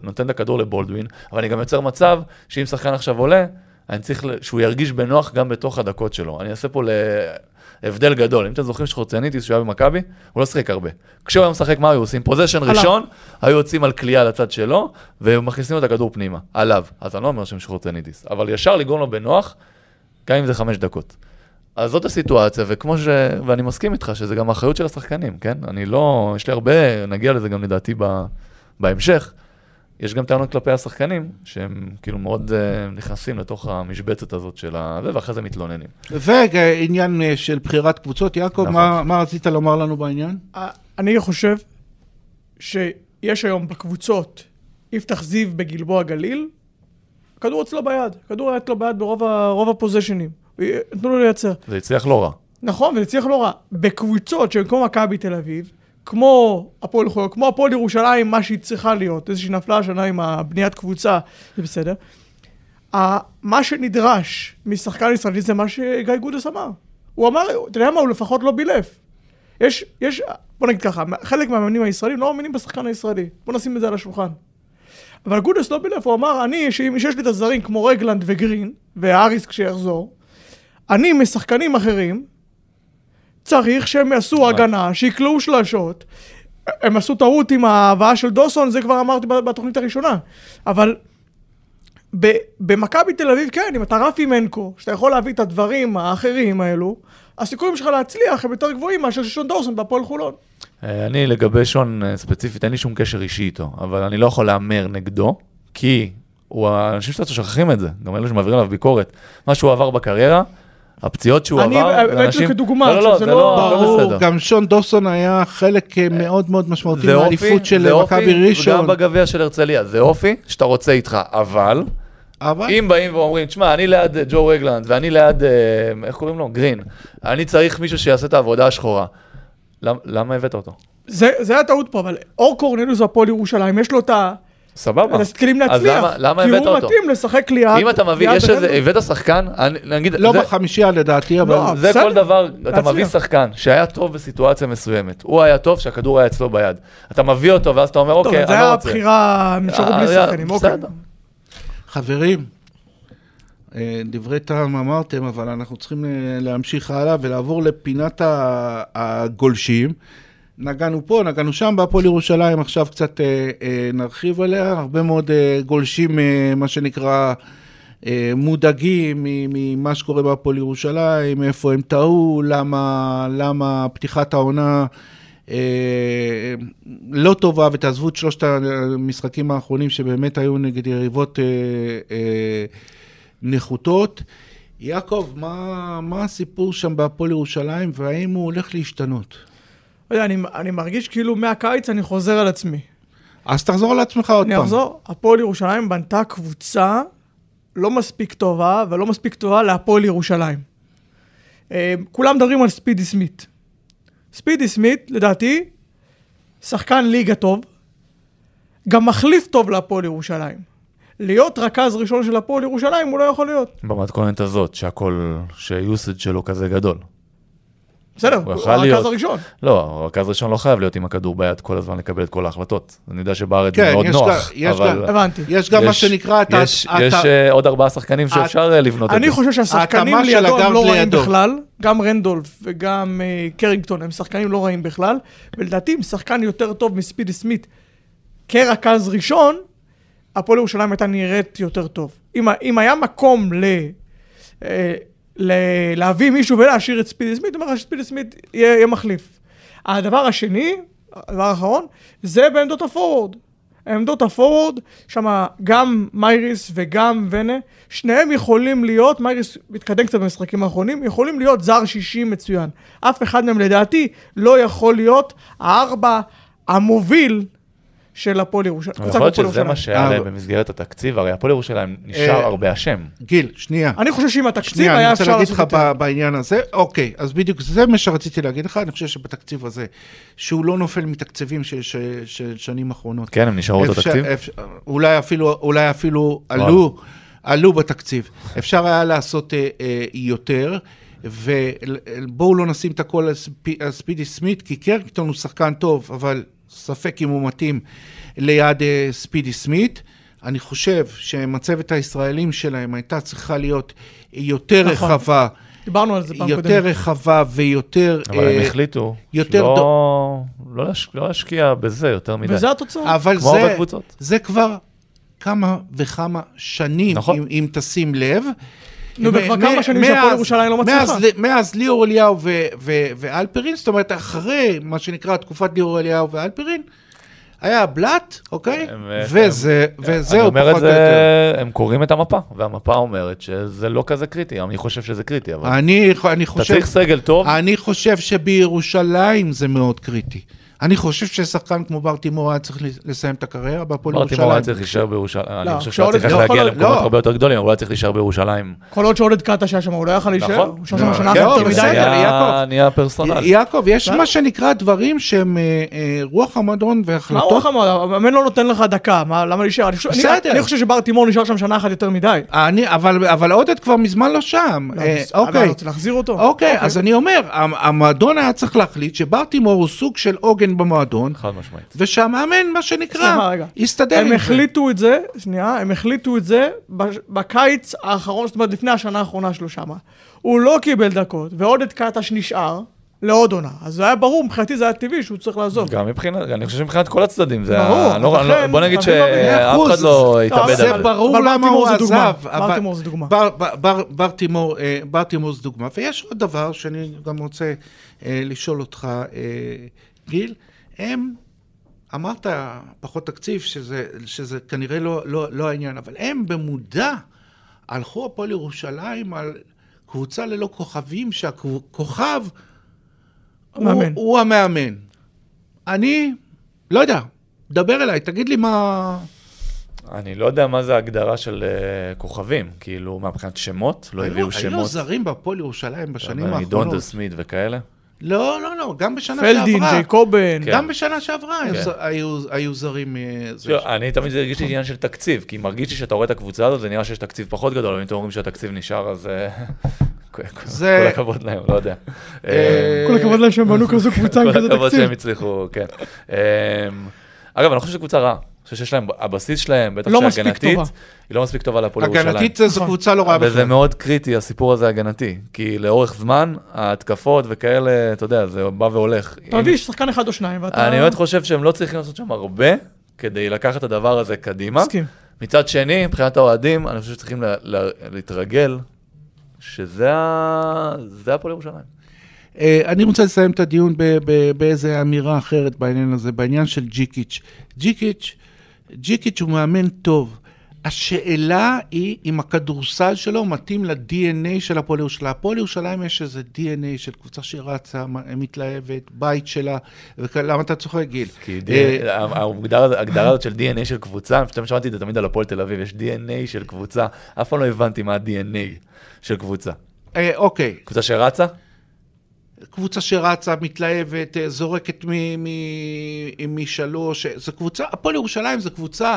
נותן את הכדור, לבולדווין, אבל אני גם יוצר מצב שאם שחקן עכשיו עולה, אני צריך שהוא ירגיש בנוח גם בתוך הדקות שלו. אני אעשה פה להבדל גדול. אם אתם זוכרים שחורציאניטיס, שהוא היה במכבי, הוא לא שיחק הרבה. כשהוא היה משחק, מה היו עושים? פוזיישן. ראשון, היו יוצאים על קליעה לצד שלו, ומכניסים את הכדור פנימה, עליו. אז אני לא אומר שהם שחורציאניטיס, אבל ישר לגרום לו בנוח, גם אם זה חמש דקות. אז זאת הסיטואציה, וכמו ש... ואני מסכים איתך שזה גם האחריות של השחקנים, כן? אני לא... יש לי הרבה, נגיע לזה גם לדעתי ב... בהמשך. יש גם טענות כלפי השחקנים, שהם כאילו מאוד uh, נכנסים לתוך המשבצת הזאת של ה... ואחרי זה מתלוננים. ועניין אה, של בחירת קבוצות, יעקב, נכון. מה, מה רצית לומר לנו בעניין? אה, אני חושב שיש היום בקבוצות יפתח זיו בגלבוע גליל, הכדור אצלו ביד, הכדור היה אצלו ביד ברוב ה- הפוזיישנים, נתנו לו לייצר. זה הצליח לא רע. נכון, וזה הצליח לא רע. בקבוצות שבמקום מכבי תל אביב, כמו הפועל חולון, כמו הפועל ירושלים, מה שהיא צריכה להיות, איזושהי נפלה השנה עם הבניית קבוצה, זה בסדר. מה שנדרש משחקן ישראלי זה מה שגיא גודס אמר. הוא אמר, אתה יודע מה, הוא לפחות לא בילף. יש, יש, בוא נגיד ככה, חלק מהמאמנים הישראלים לא מאמינים בשחקן הישראלי. בוא נשים את זה על השולחן. אבל גודס לא בילף, הוא אמר, אני, שיש לי את הזרים כמו רגלנד וגרין, והאריס כשיחזור, אני משחקנים אחרים, צריך שהם יעשו הגנה, שיקלעו שלשות. הם עשו טעות עם ההבאה של דוסון, זה כבר אמרתי בתוכנית הראשונה. אבל במכבי תל אביב, כן, אם אתה רפי מנקו, שאתה יכול להביא את הדברים האחרים האלו, הסיכויים שלך להצליח הם יותר גבוהים מאשר של שון דורסון בהפועל חולון. אה, אני לגבי שון אה, ספציפית, אין לי שום קשר אישי איתו, אבל אני לא יכול להמר נגדו, כי הוא, האנשים שאתה שוכחים את זה, גם אלו שמעבירים עליו ביקורת, מה שהוא עבר בקריירה, הפציעות שהוא אני עבר, הבאתי זה אנשים... כדוגמה, לא, לא, לא, שזה זה לא- לא, הכל ברור, בסדר. גם שון דוסון היה חלק אה, מאוד מאוד משמעותי זה אופי, מהאליפות של זה אופי, מכבי וגם ראשון. בגביע של הרצליה, זה אופי שאתה רוצה איתך, אבל אבל אם באים ואומרים, תשמע, אני ליד ג'ו רגלנד, ואני ליד, איך קוראים לו? גרין, אני צריך מישהו שיעשה את העבודה השחורה. למ- למה הבאת אותו? זה, זה היה טעות פה, אבל אור קורנליוס בהפועל ירושלים, יש לו את ה... סבבה. אז להצליח. למה- למה כי הבאת הוא אותו? מתאים לשחק ליד. אם אתה מביא, יש איזה. הבאת שחקן, אני- נגיד, לא זה- בחמישייה לדעתי, אבל... לא, זה בסדר. כל דבר, אתה להצליח. מביא שחקן שהיה טוב בסיטואציה מסוימת, הוא היה טוב שהכדור היה אצלו ביד. אתה מביא אותו ואז אתה אומר, טוב, אוקיי, זה אני היה לא רוצה. בחירה, הם נשארו בלי היה- שחקנים, אוקיי. חברים, אה, דברי טעם אמרתם, אבל אנחנו צריכים אה, להמשיך הלאה ולעבור לפינת הגולשים, נגענו פה, נגענו שם, בהפועל ירושלים, עכשיו קצת אה, אה, נרחיב עליה, הרבה מאוד גולשים, מה שנקרא, מודאגים ממה שקורה בהפועל ירושלים, איפה הם טעו, למה, למה פתיחת העונה אה, לא טובה, ותעזבו את שלושת המשחקים האחרונים שבאמת היו נגד יריבות אה, אה, נחותות. יעקב, מה, מה הסיפור שם בהפועל ירושלים, והאם הוא הולך להשתנות? לא יודע, אני, אני מרגיש כאילו מהקיץ אני חוזר על עצמי. אז תחזור על עצמך עוד אני פעם. אחזור, הפועל ירושלים בנתה קבוצה לא מספיק טובה, ולא מספיק טובה להפועל ירושלים. אה, כולם מדברים על ספידי סמית. ספידי סמית, לדעתי, שחקן ליגה טוב, גם מחליף טוב להפועל ירושלים. להיות רכז ראשון של הפועל ירושלים הוא לא יכול להיות. במתכונת הזאת, שהכל, שהיוסד שלו כזה גדול. בסדר, הוא הוא הרכז להיות. הראשון. לא, רכז ראשון לא חייב להיות עם הכדור ביד כל הזמן לקבל את כל ההחלטות. אני יודע שבארץ כן, זה מאוד יש נוח, גם- יש אבל... גם- הבנתי. יש גם מה שנקרא, אתה... יש, אתה- יש אה, עוד ארבעה שחקנים שאפשר אה, לבנות את אני זה. חושב שהשחקנים לידו הם לא רעים לידו. בכלל, גם רנדולף וגם אה, קרינגטון הם שחקנים לא רעים בכלל, ולדעתי אם שחקן יותר טוב מספידי סמית כרכז ראשון, הפועל ירושלים הייתה נראית יותר טוב. אם, אם היה מקום ל, אה, ל, להביא מישהו ולהשאיר את ספידי סמית, לך שספידי סמית יהיה, יהיה מחליף. הדבר השני, הדבר האחרון, זה בעמדות הפורוורד. עמדות הפורוורד, שם גם מייריס וגם ונה, שניהם יכולים להיות, מייריס מתקדם קצת במשחקים האחרונים, יכולים להיות זר שישי מצוין. אף אחד מהם לדעתי לא יכול להיות הארבע המוביל של הפועל ירושלים. יכול להיות שזה מה. שהיה אבל- להם במסגרת התקציב, הרי הפועל ירושלים נשאר אה, הרבה אשם. גיל, שנייה. אני חושב שעם התקציב שנייה, אני היה רוצה אפשר להגיד לעשות לך יותר. בעניין הזה, אוקיי, אז בדיוק זה מה שרציתי להגיד לך, אני חושב שבתקציב הזה, שהוא לא נופל מתקציבים של, שנים אחרונות. כן, הם נשארו אותו אפשר- תקציב. אפשר- אולי אפילו, אולי אפילו וואלה. עלו, עלו בתקציב. אפשר היה לעשות אה, אה, יותר, ובואו לא נשים את הכל על ספידי סמית, כי קרקטון הוא שחקן טוב, אבל ספק אם הוא מתאים ליד אה, ספידי סמית. אני חושב שמצבת הישראלים שלהם הייתה צריכה להיות יותר נכון. רחבה. דיברנו על זה פעם יותר קודמת. רחבה ויותר... אבל אה, הם החליטו יותר לא- לא להש- לא להשקיע בזה יותר מדי. וזה התוצאה. אבל כמו הרבה זה, קבוצות. זה כבר כמה וכמה שנים, נכון. אם, אם תשים לב. נו, וכבר כמה שנים שהפועל ירושלים לא מצליחה. מאז ליאור אליהו ו- ו- ואלפרין, זאת אומרת, אחרי מה שנקרא תקופת ליאור אליהו ואלפרין, היה בלאט, אוקיי? וזה, אני וזהו אומר את פחות או יותר. זה, הם קוראים את המפה, והמפה אומרת שזה לא כזה קריטי, אני חושב שזה קריטי, אבל אני, אני אתה חושב, צריך סגל טוב, אני חושב שבירושלים זה מאוד קריטי. אני חושב ששחקן כמו בר תימור היה צריך לסיים את הקריירה בהפועל ברטימור היה ירושלים. צריך להישאר בירושלים, אני לא, חושב כשעוד- שהוא צריך לא להגיע למקומות לא. הרבה יותר גדולים, הוא היה צריך להישאר בירושלים. כל עוד שעודד קאטה שהיה שם, הוא לא יכל להישאר. נכון. הוא שם שם שנה אחת יותר בסדר, מדי. נהיה- פרסונל. יעקב, יש בסדר. מה שנקרא דברים שהם אה, אה, רוח המועדון מה והחלטות. רוח המועדון? המאמן לא נותן לך דקה, מה- למה להישאר? אני חושב- אני- בסדר. אני חושב שבר תימור נשאר שם שנה אחת יותר מדי. אני, אבל, עודד כבר מזמן לא שם. אה, אוקיי. אני רוצה להחזיר אותו. אוקיי, אז אני אומר, המ- המועדון היה צריך להחליט שבר תימור הוא סוג של עוגן במועדון, חד משמעית. ושהמאמן, מה שנקרא, רגע. יסתדר עם הם זה. החליטו את זה, שנייה, הם החליטו את זה בקיץ האחרון, זאת אומרת לפני השנה האחרונה שלו שמה. הוא לא קיבל דקות, ועודד קטש נשאר לעוד עונה. אז זה היה ברור, מבחינתי זה היה טבעי שהוא צריך לעזוב. גם מבחינת, אני חושב שמבחינת כל הצדדים, זה ברור, ה- לא- אז לא- לכן, בוא נגיד מאה שאף. אחד לא יתאבד זה זה על זה. ברור למה הוא. עזב. בר אבל- תימור זה דוגמה. אה, בר תימור זה דוגמה. ויש עוד דבר שאני גם רוצה אה, לשאול אותך, אה, גיל, הם, אמרת פחות תקציב, שזה, שזה כנראה לא, לא, לא העניין, אבל הם במודע הלכו הפועל ירושלים על קבוצה ללא כוכבים, שהכוכב הוא, המאמן. הוא המאמן. אני, לא יודע, דבר אליי, תגיד לי מה... אני לא יודע מה זה ההגדרה של אה, כוכבים, כאילו, מה מבחינת שמות? לא הביאו היו שמות. זרים בהפועל ירושלים בשנים האחרונות. סמית וכאלה. לא, לא, לא, גם בשנה פלדין, שעברה. ג'ייקובן. כן. גם בשנה שעברה היו כן. היו- היו זרים... אה. לא, אני תמיד זה הרגיש לי עניין של תקציב, כי מרגיש לי שאתה רואה את הקבוצה הזאת, זה נראה שיש תקציב פחות גדול, אבל אם אתם אומרים שהתקציב נשאר, אז אה, כל- זה- כל הכבוד להם, לא יודע. אה, כל הכבוד להם שהם בנו כזו קבוצה עם כל כזה הכבוד תקציב. שהם הצליחו, כן. אגב, אני לא חושב שזו קבוצה רעה. חושב שיש להם, הבסיס שלהם, בטח לא שהגנתית, טובה. היא לא מספיק טובה להפועל ירושלים. הגנתית זו נכון. קבוצה לא רעה וזה בכלל. מאוד קריטי, הסיפור הזה הגנתי. כי לאורך זמן, ההתקפות וכאלה, אתה יודע, זה בא והולך. אתה מביא שחקן אחד או שניים, ואתה... אני באמת חושב שהם לא צריכים לעשות שם הרבה, כדי לקחת את הדבר הזה קדימה. מסכים. מצד שני, מבחינת האוהדים, אני חושב שצריכים לה- לה- להתרגל, שזה ה- הפועל ירושלים. אה, אני רוצה לסיים את הדיון באיזה אמירה אחרת בעניין הזה, בעניין של ג'יקיץ'. ג'יקיץ', ג'יקיץ' הוא מאמן טוב. השאלה היא אם הכדורסל שלו מתאים ל-DNA של הפועל ירושלים. הפועל ירושלים יש איזה DNA של קבוצה שרצה, מתלהבת, בית שלה, ולמה אתה צוחק, גיל? כי אה, ההגדרה הזאת- ההגדרה הזאת של DNA של קבוצה, אני פשוט שמעתי את זה תמיד על הפועל תל אביב, יש DNA של קבוצה, אף פעם לא הבנתי מה ה-DNA של קבוצה. אה, אוקיי, קבוצה שרצה? קבוצה שרצה, מתלהבת, אה, זורקת משלוש, אה, זו קבוצה, הפועל ירושלים זו קבוצה,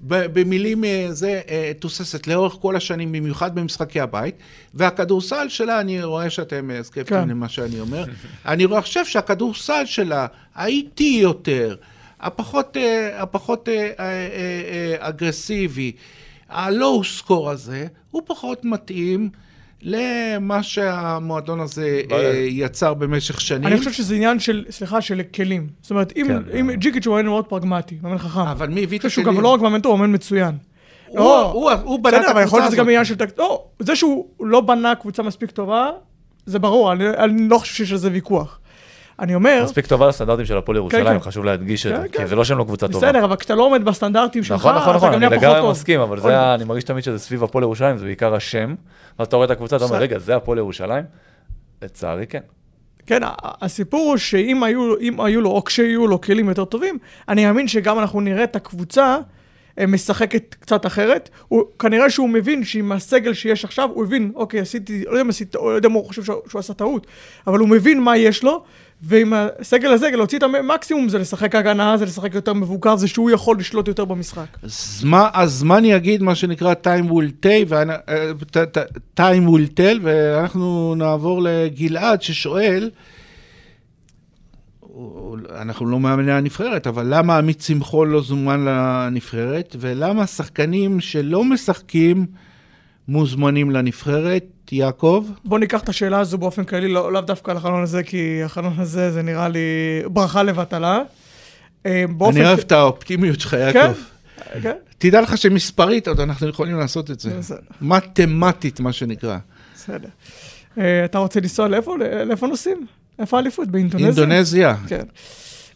במילים אה, זה, תוססת לאורך כל השנים, במיוחד במשחקי הבית, והכדורסל שלה, אני רואה שאתם סקפטיים כן. למה שאני אומר, אני חושב שהכדורסל שלה, האיטי יותר, הפחות, הפחות אגרסיבי, הלואו סקור הזה, הוא פחות מתאים. למה שהמועדון הזה לא. אה, יצר במשך שנים. אני חושב שזה עניין של, סליחה, של כלים. זאת אומרת, אם, כן, אם זה- ג'יקיץ' הוא מאמן מאוד פרגמטי, מאמן חכם. אבל מי הביא אני את חושב שהוא הכלים? גם לא רק מאמן טוב, הוא מאמן מצוין. הוא- לא, הוא- הוא בנה את בסדר, אבל יכול להיות הקבוצה שזה גם הזאת. עניין של תקציב. לא, זה שהוא לא בנה קבוצה מספיק טובה, זה ברור, אני, אני לא חושב שיש על זה ויכוח. אני אומר, מספיק טובה לסטנדרטים של הפועל ירושלים, כן. חשוב להדגיש את כן, זה, כן. כי זה לא שהם לא קבוצה טובה. בסדר, אבל כשאתה לא עומד בסטנדרטים שלך, נכון, נכון, אתה נכון, גם אני נהיה פחות לגמרי. מסכים, אבל זה, אני מרגיש תמיד שזה סביב הפועל ירושלים, זה בעיקר השם, ואז אתה רואה את הקבוצה, אתה אומר. רגע, זה הפועל ירושלים? לצערי כן. כן, הסיפור הוא שאם היו, היו לו, או כשיהיו לו כלים יותר טובים, אני מאמין שגם אנחנו נראה את הקבוצה אה, משחקת קצת אחרת. הוא, כנראה שהוא מבין שעם הסגל שיש עכשיו, הוא הבין, אוקיי, עשיתי, לא יודע אם עשיתי, לא יודע אם הוא חושב שהוא, שהוא עשה טעות, אבל הוא מבין מה יש לו, ועם הסגל הזה, להוציא את המקסימום זה לשחק הגנה, זה לשחק יותר מבוקר, זה שהוא יכול לשלוט יותר במשחק. זמן, הזמן יגיד מה שנקרא time will tell, אה, time will tell, ואנחנו נעבור לגלעד ששואל, אנחנו לא מאמני הנבחרת, אבל למה עמית שמחון לא זומן לנבחרת, ולמה שחקנים שלא משחקים מוזמנים לנבחרת? יעקב? בוא ניקח את השאלה הזו באופן כללי, לא, לאו דווקא על החלון הזה, כי החלון הזה זה נראה לי ברכה לבטלה. אה, באופן אני אוהב את האופטימיות שלך, כן, יעקב. כן, תדע לך שמספרית עוד אנחנו יכולים לעשות את זה. בסדר. מתמטית, מה שנקרא. בסדר. אה, אתה רוצה לנסוע לאיפה? לאיפה נוסעים? איפה האליפות? באינדונזיה? אינדונזיה. כן.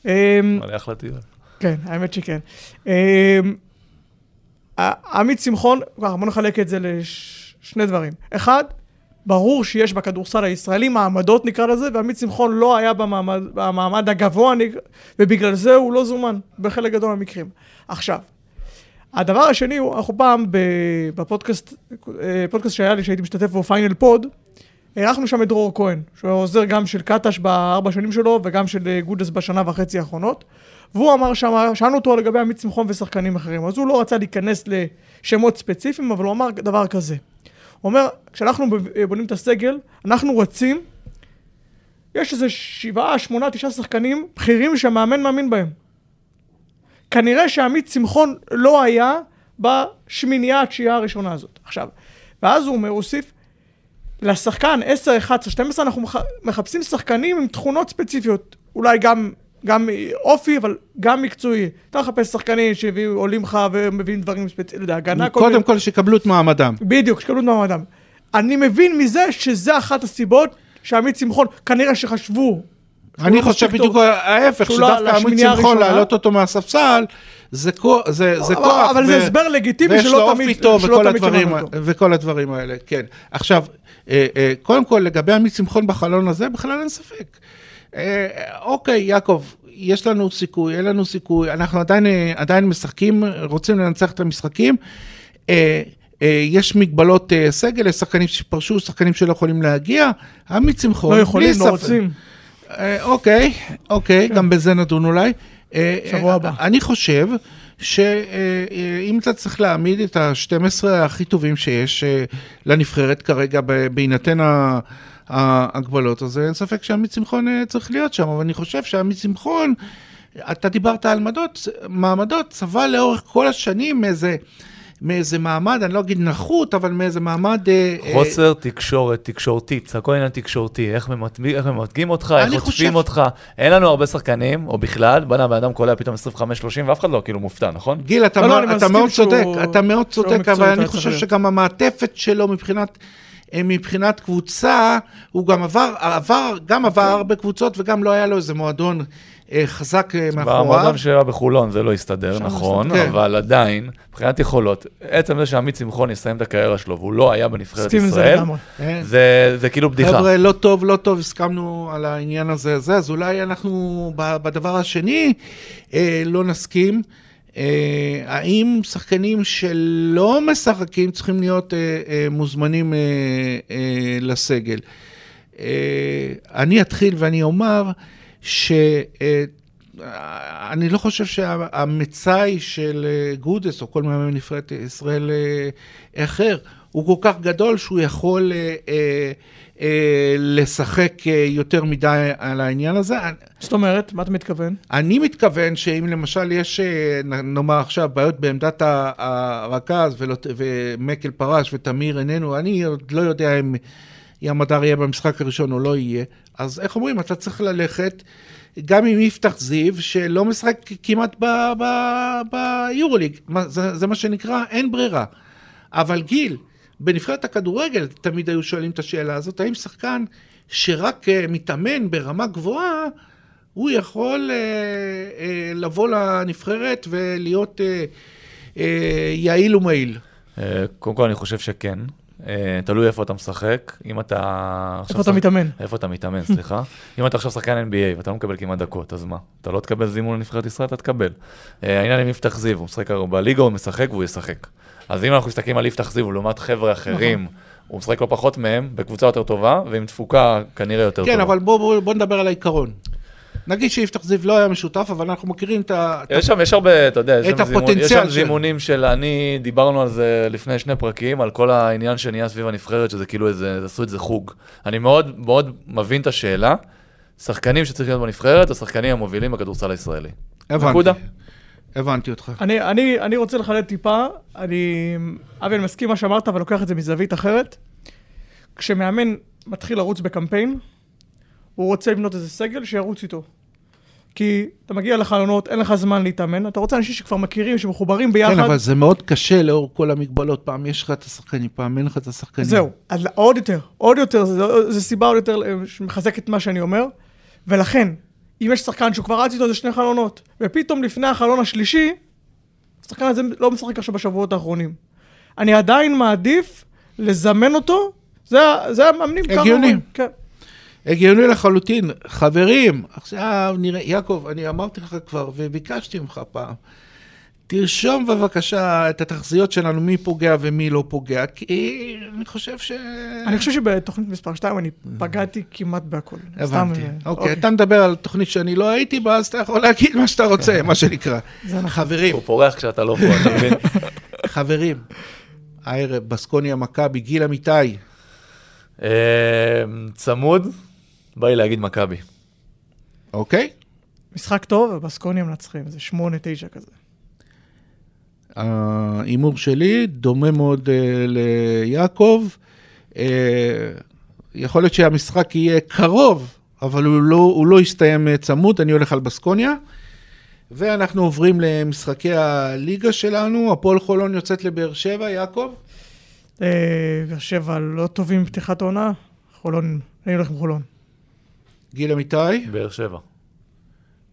אה, מלא אחלה טיול. כן, האמת שכן. עמית שמחון, בוא נחלק את זה לשני דברים. אחד, ברור שיש בכדורסל הישראלי מעמדות נקרא לזה, ועמית שמחון לא היה במעמד, במעמד הגבוה, ובגלל זה הוא לא זומן בחלק גדול מהמקרים. עכשיו, הדבר השני הוא, אנחנו פעם בפודקאסט, אה, פודקאסט שהיה לי, שהייתי משתתף בו, פיינל פוד, אירחנו שם את דרור כהן, שהוא עוזר גם של קטש בארבע שנים שלו, וגם של אה, גודס בשנה וחצי האחרונות. והוא אמר שם, שאלנו אותו לגבי עמית שמחון ושחקנים אחרים, אז הוא לא רצה להיכנס לשמות ספציפיים, אבל הוא אמר דבר כזה. הוא אומר, כשאנחנו בונים את הסגל, אנחנו רוצים, יש איזה שבעה, שמונה, תשעה שחקנים בכירים שהמאמן מאמין בהם. כנראה שעמית שמחון לא היה בשמינייה התשיעייה הראשונה הזאת. עכשיו, ואז הוא הוסיף, לשחקן 10, 11, 12, אנחנו מח- מחפשים שחקנים עם תכונות ספציפיות. אולי גם, גם אופי, אבל גם מקצועי. אתה מחפש שחקנים שהביאו, עולים לך ומביאים דברים ספציפיים, להגנה, כל קודם מיני... כל שיקבלו את מעמדם. בדיוק, שקלו את מעמדם. אני מבין מזה שזה אחת הסיבות שעמית שמחון, כנראה שחשבו... אני לא חושב בדיוק. ההפך, לא שדווקא עמית שמחון. להעלות אותו מהספסל, זה כוח, אבל- זה הסבר לגיטימי שלא תמיד- שמענו אותו. וכל הדברים האלה, כן. עכשיו, אה, אה, קודם כל, לגבי עמית שמחון בחלון הזה, בכלל אין ספק. אה, אוקיי, יעקב, יש לנו סיכוי, אין לנו סיכוי, אנחנו עדיין, אה, עדיין משחקים, רוצים לנצח את המשחקים. אה, יש מגבלות סגל, יש שחקנים שפרשו, שחקנים שלא יכולים להגיע. עמית שמחון, לא יכולים, לא. רוצים. אוקיי, אוקיי, גם בזה נדון אולי. כן. שבוע הבא. אני חושב שאם אתה צריך להעמיד את ה-12 הכי טובים שיש לנבחרת כרגע, בהינתן ה- ההגבלות, אז אין ספק שעמית שמחון אה, צריך להיות שם, אבל אני חושב שעמית שמחון אתה דיברת על מעמדות, מעמדות, צבא לאורך כל השנים מאיזה, מאיזה מעמד, אני לא אגיד נחות, אבל מאיזה מעמד... אה, אה, חוסר תקשורת, תקשורתית, זה הכל עניין תקשורתי, איך ממתגים איך ממתגים אותך, איך אני עוטפים חושב- אותך. אין לנו הרבה שחקנים, או בכלל, בוא'נה, הבן אדם קולע פתאום 25-30 ואף אחד לא כאילו מופתע, נכון? גיל, אתה, לא, לא, מאוד, אני אתה מאוד שהוא- צודק, אתה מאוד שהוא צודק, אבל אני חושב. שגם המעטפת שלו מבחינת, אה, מבחינת קבוצה, הוא גם עבר, עבר, גם עבר הרבה קבוצות וגם לא היה לו איזה מועדון אה, חזק אה, מאחוריו. במועדון שהיה בחולון זה לא הסתדר, נכון, הסתדר. כן. אבל עדיין, מבחינת יכולות, עצם זה שעמית שמחון יסיים את הקריירה שלו והוא לא היה בנבחרת עם זה ישראל, לגמרי. אה, זה זה כאילו בדיחה. חבר'ה, לא טוב, לא טוב, הסכמנו על העניין הזה, זה, אז אולי אנחנו בדבר השני לא נסכים. אה, האם שחקנים שלא משחקים צריכים להיות אה, אה, מוזמנים אה, אה, לסגל? אה, אני אתחיל ואני אומר ש... אה, אני לא חושב שהמצאי של אה, גודס, או כל מאמן נבחרת ישראל אה, אחר, הוא כל כך גדול שהוא יכול אה, אה, אה, לשחק אה, יותר מדי על העניין הזה. זאת אומרת, מה אתה מתכוון? אני מתכוון שאם למשל יש, נאמר עכשיו, בעיות בעמדת הרכז ומקל פרש ותמיר איננו, אני עוד לא יודע אם ים הדר יהיה במשחק הראשון או לא יהיה, אז איך אומרים, אתה צריך ללכת גם עם יפתח זיו, שלא משחק כמעט ביורוליג, זה, זה מה שנקרא, אין ברירה. אבל גיל, בנבחרת הכדורגל תמיד היו שואלים את השאלה הזאת, האם שחקן שרק אה, מתאמן ברמה גבוהה, הוא יכול אה, אה, לבוא לנבחרת ולהיות אה, אה, יעיל ומעיל. אה, קודם כל אני חושב שכן. אה, תלוי איפה אתה משחק. אם אתה... איפה אתה מתאמן? איפה אתה מתאמן, סליחה. אם אתה עכשיו שחקן NBA ואתה לא מקבל כמעט דקות, אז מה? אתה לא תקבל זימון לנבחרת ישראל, אתה תקבל. אה, העניין עם יפתח זיו, הוא משחק בליגה, הוא משחק והוא ישחק. אז אם אנחנו מסתכלים על יפתח זיו לעומת חבר'ה אחרים, נכון. הוא משחק לא פחות מהם, בקבוצה יותר טובה, ועם תפוקה כנראה יותר טובה. כן, אבל בואו בוא, בוא נדבר על העיקרון. נגיד שיפתח זיו לא היה משותף, אבל אנחנו מכירים את ה... יש שם, יש הרבה, אתה יודע, יש שם, זימון, יש שם של- זימונים של, אני, דיברנו על זה לפני שני פרקים, על כל העניין שנהיה סביב הנבחרת, שזה כאילו איזה, עשו את זה חוג. אני מאוד מאוד מבין את השאלה, שחקנים שצריכים להיות בנבחרת, השחקנים המובילים בכדורסל הישראלי. הבנתי. נקודה. הבנתי אותך. אני, אני, אני רוצה לחדד טיפה, אני, אבי, אני מסכים מה שאמרת, אבל לוקח את זה מזווית אחרת. כשמאמן מתחיל לרוץ בקמפיין, הוא רוצה לבנות איזה סגל שירוץ איתו. כי אתה מגיע לחלונות, אין לך זמן להתאמן, אתה רוצה אנשים שכבר מכירים, שמחוברים ביחד. כן, אבל זה מאוד קשה לאור כל המגבלות. פעם יש לך את השחקנים, פעם אין לך את השחקנים. זהו, אז עוד יותר, עוד יותר, זה סיבה עוד יותר אה, שמחזקת מה שאני אומר, ולכן, אם יש שחקן שהוא כבר רץ איתו, זה שני חלונות, ופתאום לפני החלון השלישי, השחקן הזה לא משחק עכשיו בשבועות האחרונים. אני עדיין מעדיף לזמן אותו, זה, זה המאמנים הגיוני. כן. הגיוני לחלוטין. חברים, עכשיו נראה, יעקב, אני אמרתי לך כבר וביקשתי ממך פעם, תרשום בבקשה את התחזיות שלנו, מי פוגע ומי לא פוגע, כי אני חושב ש... אני חושב שבתוכנית מספר 2 אני פגעתי כמעט בהכל. הבנתי. אה, אוקיי, אתה מדבר על תוכנית שאני לא הייתי בה, אז אתה יכול להגיד מה שאתה רוצה, מה שנקרא. זה נכון. חברים, הוא פורח כשאתה לא פה, אתה מבין? חברים, הערב, בסקוניה מכבי, גיל אמיתי. אה, צמוד, בא לי להגיד מכבי. אוקיי? משחק טוב, ובסקוניה מנצחים, זה 8-9 כזה. ההימור שלי דומה מאוד uh, ליעקב. Uh, יכול להיות שהמשחק יהיה קרוב, אבל הוא לא, הוא לא יסתיים uh, צמוד, אני הולך על בסקוניה. ואנחנו עוברים למשחקי הליגה שלנו, הפועל חולון יוצאת לבאר שבע, יעקב? אה, באר שבע לא טובים בפתיחת העונה, חולון, אני הולך עם חולון. גיל אמיתי? באר שבע.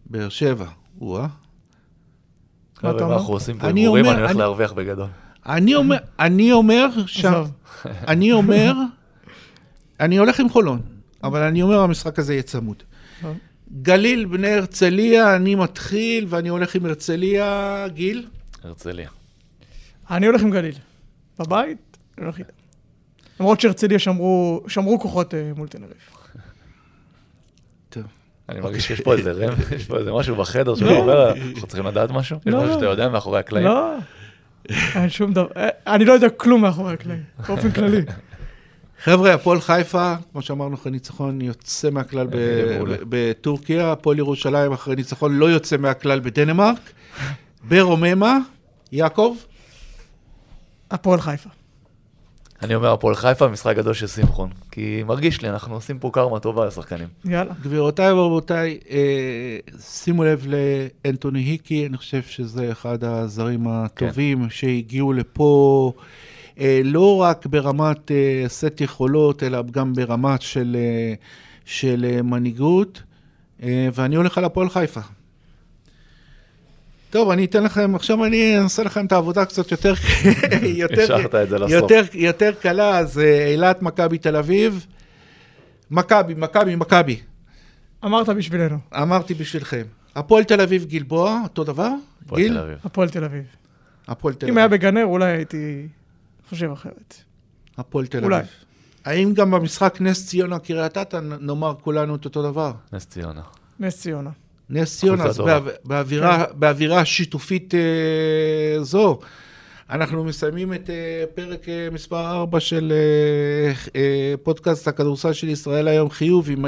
באר שבע. או-אה. מה חבר'ה, אתה מה אומר? אנחנו עושים פה אני הימורים, אומר- אני הולך להרוויח בגדול. אני אומר, אני אומר. אני אומר, אני הולך עם חולון, אבל אני אומר, המשחק הזה יהיה צמוד. גליל בני הרצליה, אני מתחיל ואני הולך עם הרצליה, גיל? הרצליה. אני הולך עם גליל. בבית, אני הולך איתם. למרות שהרצליה שמרו, שמרו כוחות אה, מול תנריף. אני מרגיש שיש פה איזה רם, יש פה איזה משהו בחדר שלא אומר, אנחנו צריכים לדעת משהו? יש לא, משהו לא. שאתה יודע מאחורי הקלעים? לא, אין שום דבר. אה, אני לא יודע כלום מאחורי הקלעים, באופן כללי. חבר'ה, הפועל חיפה, כמו שאמרנו, אחרי ניצחון יוצא מהכלל ב- מעולה. ב- בטורקיה, הפועל ירושלים אחרי ניצחון לא יוצא מהכלל בדנמרק. ברוממה, יעקב, הפועל חיפה. אני אומר הפועל חיפה, משחק גדול של שמחון. כי מרגיש לי, אנחנו עושים פה קרמה טובה לשחקנים. יאללה. גבירותיי ורבותיי, אה, שימו לב לאנטוני היקי, אני חושב שזה אחד הזרים הטובים כן. שהגיעו לפה, אה, לא רק ברמת אה, סט יכולות, אלא גם ברמת של, אה, של אה, מנהיגות, אה, ואני הולך על הפועל חיפה. טוב, אני אתן לכם, עכשיו אני אעשה לכם את העבודה קצת יותר, יותר, השארת את זה לסוף. יותר, יותר קלה, אז אה, אילת, מכבי תל אביב, מכבי, מכבי, מכבי. אמרת בשבילנו, אמרתי בשבילכם. הפועל תל אביב גלבוע, אותו דבר? הפועל גיל? תל אביב. הפועל תל אביב. הפועל תל אם היה אביב. בגנר, אולי הייתי חושב אחרת. הפועל תל אולי. אביב. האם גם במשחק נס ציונה קריית אתא נאמר כולנו את אותו דבר? נס ציונה. נס ציונה. נס ציונה, אז. באו- באווירה, באווירה שיתופית אה, זו, אנחנו מסיימים את אה, פרק אה, מספר 4 של אה, אה, פודקאסט הכדורסל של ישראל היום חיוב עם